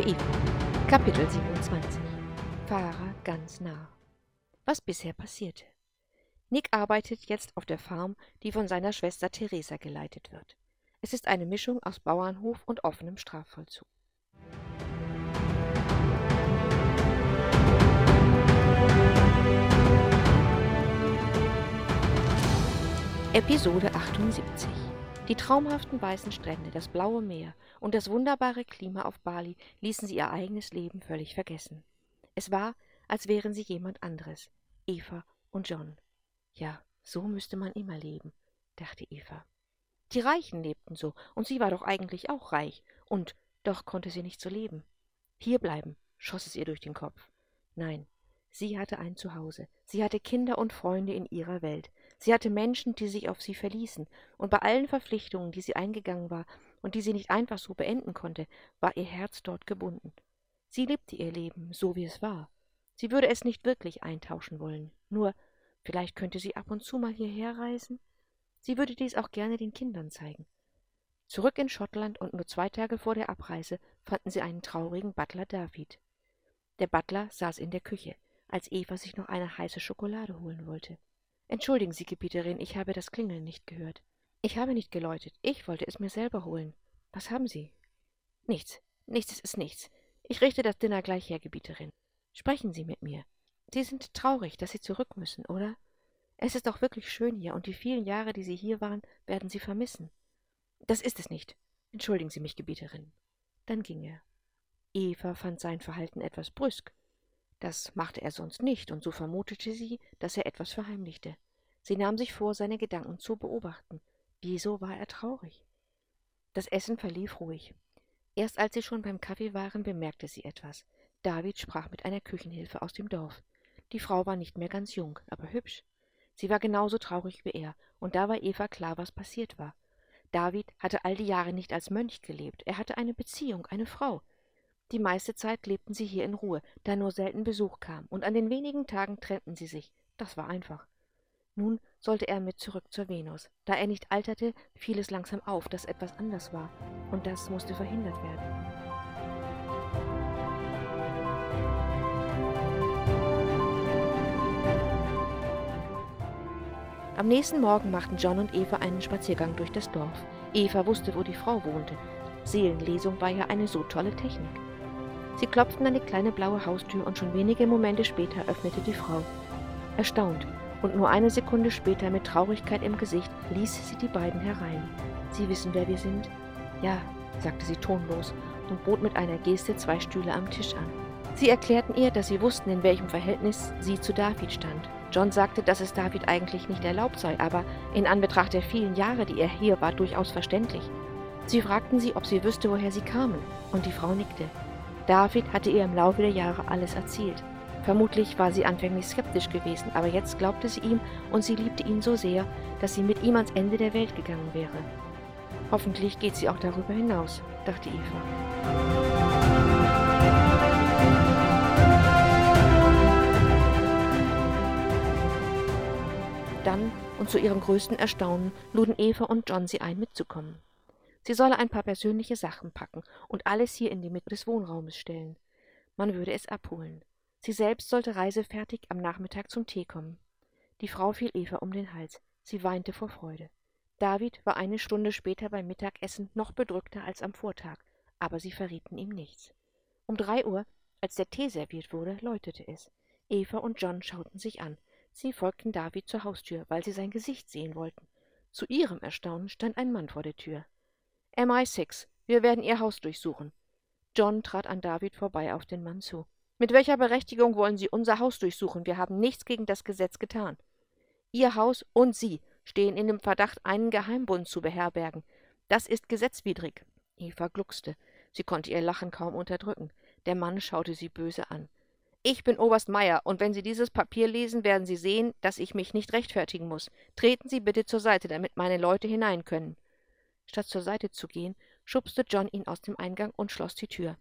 Eva. Kapitel 27 Fahrer ganz nah. Was bisher passierte. Nick arbeitet jetzt auf der Farm, die von seiner Schwester Theresa geleitet wird. Es ist eine Mischung aus Bauernhof und offenem Strafvollzug. Episode 78 Die traumhaften weißen Strände, das blaue Meer und das wunderbare Klima auf Bali ließen sie ihr eigenes Leben völlig vergessen. Es war, als wären sie jemand anderes, Eva und John. Ja, so müsste man immer leben, dachte Eva. Die Reichen lebten so, und sie war doch eigentlich auch reich, und doch konnte sie nicht so leben. Hier bleiben, schoss es ihr durch den Kopf. Nein, sie hatte ein Zuhause, sie hatte Kinder und Freunde in ihrer Welt, Sie hatte Menschen, die sich auf sie verließen, und bei allen Verpflichtungen, die sie eingegangen war und die sie nicht einfach so beenden konnte, war ihr Herz dort gebunden. Sie liebte ihr Leben, so wie es war. Sie würde es nicht wirklich eintauschen wollen, nur vielleicht könnte sie ab und zu mal hierher reisen. Sie würde dies auch gerne den Kindern zeigen. Zurück in Schottland und nur zwei Tage vor der Abreise fanden sie einen traurigen Butler David. Der Butler saß in der Küche, als Eva sich noch eine heiße Schokolade holen wollte. Entschuldigen Sie, Gebieterin, ich habe das Klingeln nicht gehört. Ich habe nicht geläutet. Ich wollte es mir selber holen. Was haben Sie? Nichts. Nichts, es ist nichts. Ich richte das Dinner gleich her, Gebieterin. Sprechen Sie mit mir. Sie sind traurig, dass Sie zurück müssen, oder? Es ist doch wirklich schön hier, und die vielen Jahre, die Sie hier waren, werden Sie vermissen. Das ist es nicht. Entschuldigen Sie mich, Gebieterin. Dann ging er. Eva fand sein Verhalten etwas brüsk, das machte er sonst nicht, und so vermutete sie, dass er etwas verheimlichte. Sie nahm sich vor, seine Gedanken zu beobachten. Wieso war er traurig? Das Essen verlief ruhig. Erst als sie schon beim Kaffee waren, bemerkte sie etwas. David sprach mit einer Küchenhilfe aus dem Dorf. Die Frau war nicht mehr ganz jung, aber hübsch. Sie war genauso traurig wie er, und da war Eva klar, was passiert war. David hatte all die Jahre nicht als Mönch gelebt, er hatte eine Beziehung, eine Frau, die meiste Zeit lebten sie hier in Ruhe, da nur selten Besuch kam, und an den wenigen Tagen trennten sie sich. Das war einfach. Nun sollte er mit zurück zur Venus. Da er nicht alterte, fiel es langsam auf, dass etwas anders war, und das musste verhindert werden. Am nächsten Morgen machten John und Eva einen Spaziergang durch das Dorf. Eva wusste, wo die Frau wohnte. Seelenlesung war ja eine so tolle Technik. Sie klopften an die kleine blaue Haustür und schon wenige Momente später öffnete die Frau. Erstaunt und nur eine Sekunde später mit Traurigkeit im Gesicht ließ sie die beiden herein. Sie wissen, wer wir sind? Ja, sagte sie tonlos und bot mit einer Geste zwei Stühle am Tisch an. Sie erklärten ihr, dass sie wussten, in welchem Verhältnis sie zu David stand. John sagte, dass es David eigentlich nicht erlaubt sei, aber in Anbetracht der vielen Jahre, die er hier war, durchaus verständlich. Sie fragten sie, ob sie wüsste, woher sie kamen, und die Frau nickte. David hatte ihr im Laufe der Jahre alles erzählt. Vermutlich war sie anfänglich skeptisch gewesen, aber jetzt glaubte sie ihm und sie liebte ihn so sehr, dass sie mit ihm ans Ende der Welt gegangen wäre. Hoffentlich geht sie auch darüber hinaus, dachte Eva. Dann, und zu ihrem größten Erstaunen, luden Eva und John sie ein, mitzukommen. Sie solle ein paar persönliche Sachen packen und alles hier in die Mitte des Wohnraumes stellen. Man würde es abholen. Sie selbst sollte reisefertig am Nachmittag zum Tee kommen. Die Frau fiel Eva um den Hals. Sie weinte vor Freude. David war eine Stunde später beim Mittagessen noch bedrückter als am Vortag, aber sie verrieten ihm nichts. Um drei Uhr, als der Tee serviert wurde, läutete es. Eva und John schauten sich an. Sie folgten David zur Haustür, weil sie sein Gesicht sehen wollten. Zu ihrem Erstaunen stand ein Mann vor der Tür. MI6, wir werden Ihr Haus durchsuchen. John trat an David vorbei auf den Mann zu. Mit welcher Berechtigung wollen Sie unser Haus durchsuchen? Wir haben nichts gegen das Gesetz getan. Ihr Haus und Sie stehen in dem Verdacht, einen Geheimbund zu beherbergen. Das ist gesetzwidrig. Eva gluckste. Sie konnte ihr Lachen kaum unterdrücken. Der Mann schaute sie böse an. Ich bin Oberst Meier, und wenn Sie dieses Papier lesen, werden Sie sehen, dass ich mich nicht rechtfertigen muss. Treten Sie bitte zur Seite, damit meine Leute hinein können. Statt zur Seite zu gehen, schubste John ihn aus dem Eingang und schloss die Tür.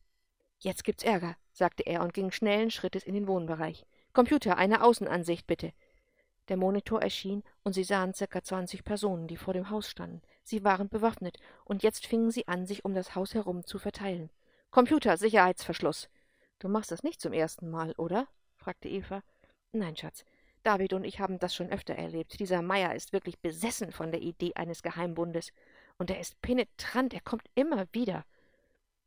Jetzt gibt's Ärger, sagte er und ging schnellen Schrittes in den Wohnbereich. Computer, eine Außenansicht bitte. Der Monitor erschien, und sie sahen circa zwanzig Personen, die vor dem Haus standen. Sie waren bewaffnet, und jetzt fingen sie an, sich um das Haus herum zu verteilen. Computer, Sicherheitsverschluss. Du machst das nicht zum ersten Mal, oder? fragte Eva. Nein, Schatz. David und ich haben das schon öfter erlebt. Dieser Meier ist wirklich besessen von der Idee eines Geheimbundes. Und er ist penetrant, er kommt immer wieder.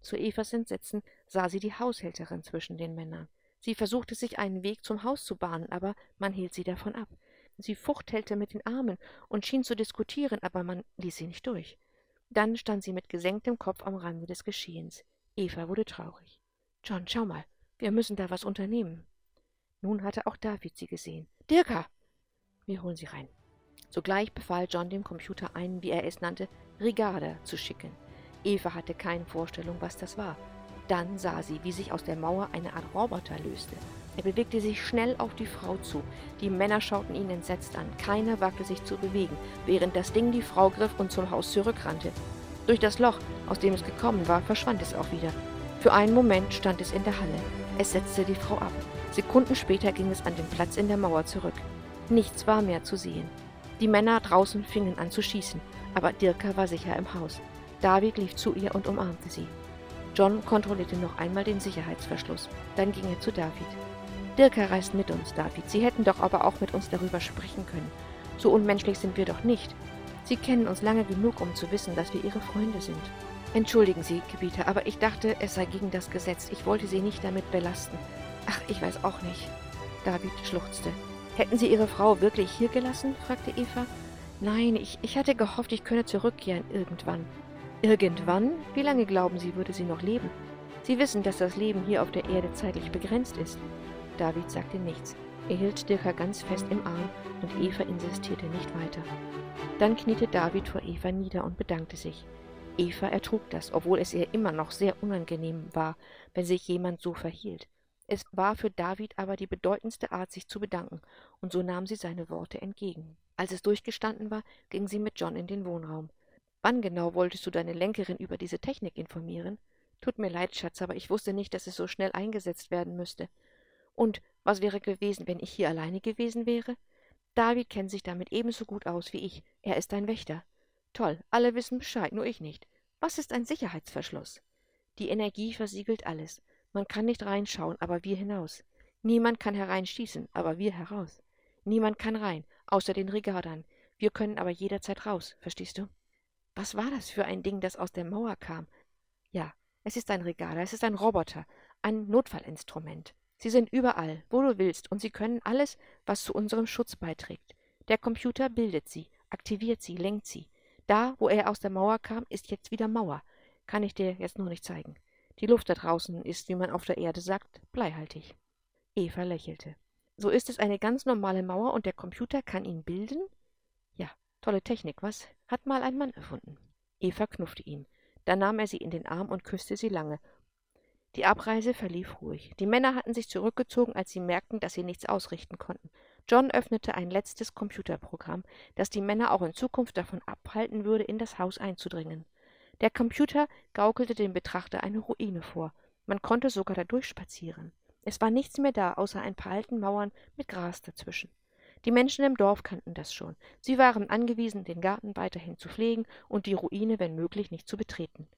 Zu Evas Entsetzen sah sie die Haushälterin zwischen den Männern. Sie versuchte sich einen Weg zum Haus zu bahnen, aber man hielt sie davon ab. Sie fuchtelte mit den Armen und schien zu diskutieren, aber man ließ sie nicht durch. Dann stand sie mit gesenktem Kopf am Rande des Geschehens. Eva wurde traurig. John, schau mal, wir müssen da was unternehmen. Nun hatte auch David sie gesehen. Dirka! Wir holen sie rein. Sogleich befahl John dem Computer einen, wie er es nannte, Regarder zu schicken. Eva hatte keine Vorstellung, was das war. Dann sah sie, wie sich aus der Mauer eine Art Roboter löste. Er bewegte sich schnell auf die Frau zu. Die Männer schauten ihn entsetzt an. Keiner wagte sich zu bewegen, während das Ding die Frau griff und zum Haus zurückrannte. Durch das Loch, aus dem es gekommen war, verschwand es auch wieder. Für einen Moment stand es in der Halle. Es setzte die Frau ab. Sekunden später ging es an den Platz in der Mauer zurück. Nichts war mehr zu sehen. Die Männer draußen fingen an zu schießen, aber Dirka war sicher im Haus. David lief zu ihr und umarmte sie. John kontrollierte noch einmal den Sicherheitsverschluss. Dann ging er zu David. Dirka reist mit uns, David. Sie hätten doch aber auch mit uns darüber sprechen können. So unmenschlich sind wir doch nicht. Sie kennen uns lange genug, um zu wissen, dass wir Ihre Freunde sind. Entschuldigen Sie, Gebieter, aber ich dachte, es sei gegen das Gesetz. Ich wollte Sie nicht damit belasten. Ach, ich weiß auch nicht. David schluchzte. Hätten Sie Ihre Frau wirklich hier gelassen? fragte Eva. Nein, ich, ich hatte gehofft, ich könne zurückkehren irgendwann. Irgendwann? Wie lange glauben Sie, würde sie noch leben? Sie wissen, dass das Leben hier auf der Erde zeitlich begrenzt ist. David sagte nichts. Er hielt Dirka ganz fest im Arm und Eva insistierte nicht weiter. Dann kniete David vor Eva nieder und bedankte sich. Eva ertrug das, obwohl es ihr immer noch sehr unangenehm war, wenn sich jemand so verhielt. Es war für David aber die bedeutendste Art, sich zu bedanken, und so nahm sie seine Worte entgegen. Als es durchgestanden war, ging sie mit John in den Wohnraum. Wann genau wolltest du deine Lenkerin über diese Technik informieren? Tut mir leid, Schatz, aber ich wusste nicht, dass es so schnell eingesetzt werden müsste. Und was wäre gewesen, wenn ich hier alleine gewesen wäre? David kennt sich damit ebenso gut aus wie ich. Er ist ein Wächter. Toll, alle wissen Bescheid, nur ich nicht. Was ist ein Sicherheitsverschluss? Die Energie versiegelt alles. Man kann nicht reinschauen, aber wir hinaus. Niemand kann hereinschießen, aber wir heraus. Niemand kann rein, außer den Regadern. Wir können aber jederzeit raus, verstehst du? Was war das für ein Ding, das aus der Mauer kam? Ja, es ist ein Regaler, es ist ein Roboter, ein Notfallinstrument. Sie sind überall, wo du willst, und sie können alles, was zu unserem Schutz beiträgt. Der Computer bildet sie, aktiviert sie, lenkt sie. Da, wo er aus der Mauer kam, ist jetzt wieder Mauer. Kann ich dir jetzt nur nicht zeigen. Die Luft da draußen ist, wie man auf der Erde sagt, bleihaltig. Eva lächelte. So ist es eine ganz normale Mauer und der Computer kann ihn bilden? Ja, Tolle Technik, was? Hat mal ein Mann erfunden. Eva knuffte ihn. Dann nahm er sie in den Arm und küsste sie lange. Die Abreise verlief ruhig. Die Männer hatten sich zurückgezogen, als sie merkten, dass sie nichts ausrichten konnten. John öffnete ein letztes Computerprogramm, das die Männer auch in Zukunft davon abhalten würde, in das Haus einzudringen. Der Computer gaukelte dem Betrachter eine Ruine vor. Man konnte sogar da durchspazieren. Es war nichts mehr da, außer ein paar alten Mauern mit Gras dazwischen. Die Menschen im Dorf kannten das schon. Sie waren angewiesen, den Garten weiterhin zu pflegen und die Ruine, wenn möglich, nicht zu betreten.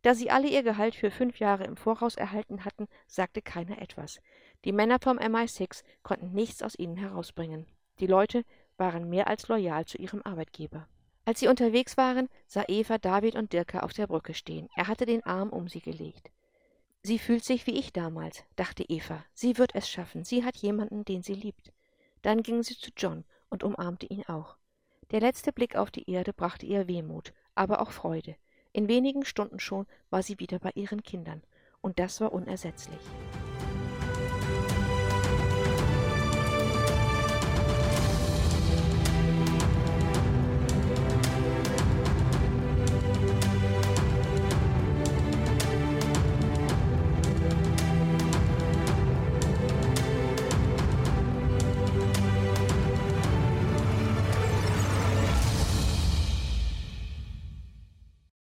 Da sie alle ihr Gehalt für fünf Jahre im Voraus erhalten hatten, sagte keiner etwas. Die Männer vom MI6 konnten nichts aus ihnen herausbringen. Die Leute waren mehr als loyal zu ihrem Arbeitgeber. Als sie unterwegs waren, sah Eva David und Dirka auf der Brücke stehen. Er hatte den Arm um sie gelegt. Sie fühlt sich wie ich damals, dachte Eva. Sie wird es schaffen. Sie hat jemanden, den sie liebt. Dann ging sie zu John und umarmte ihn auch. Der letzte Blick auf die Erde brachte ihr Wehmut, aber auch Freude. In wenigen Stunden schon war sie wieder bei ihren Kindern, und das war unersetzlich.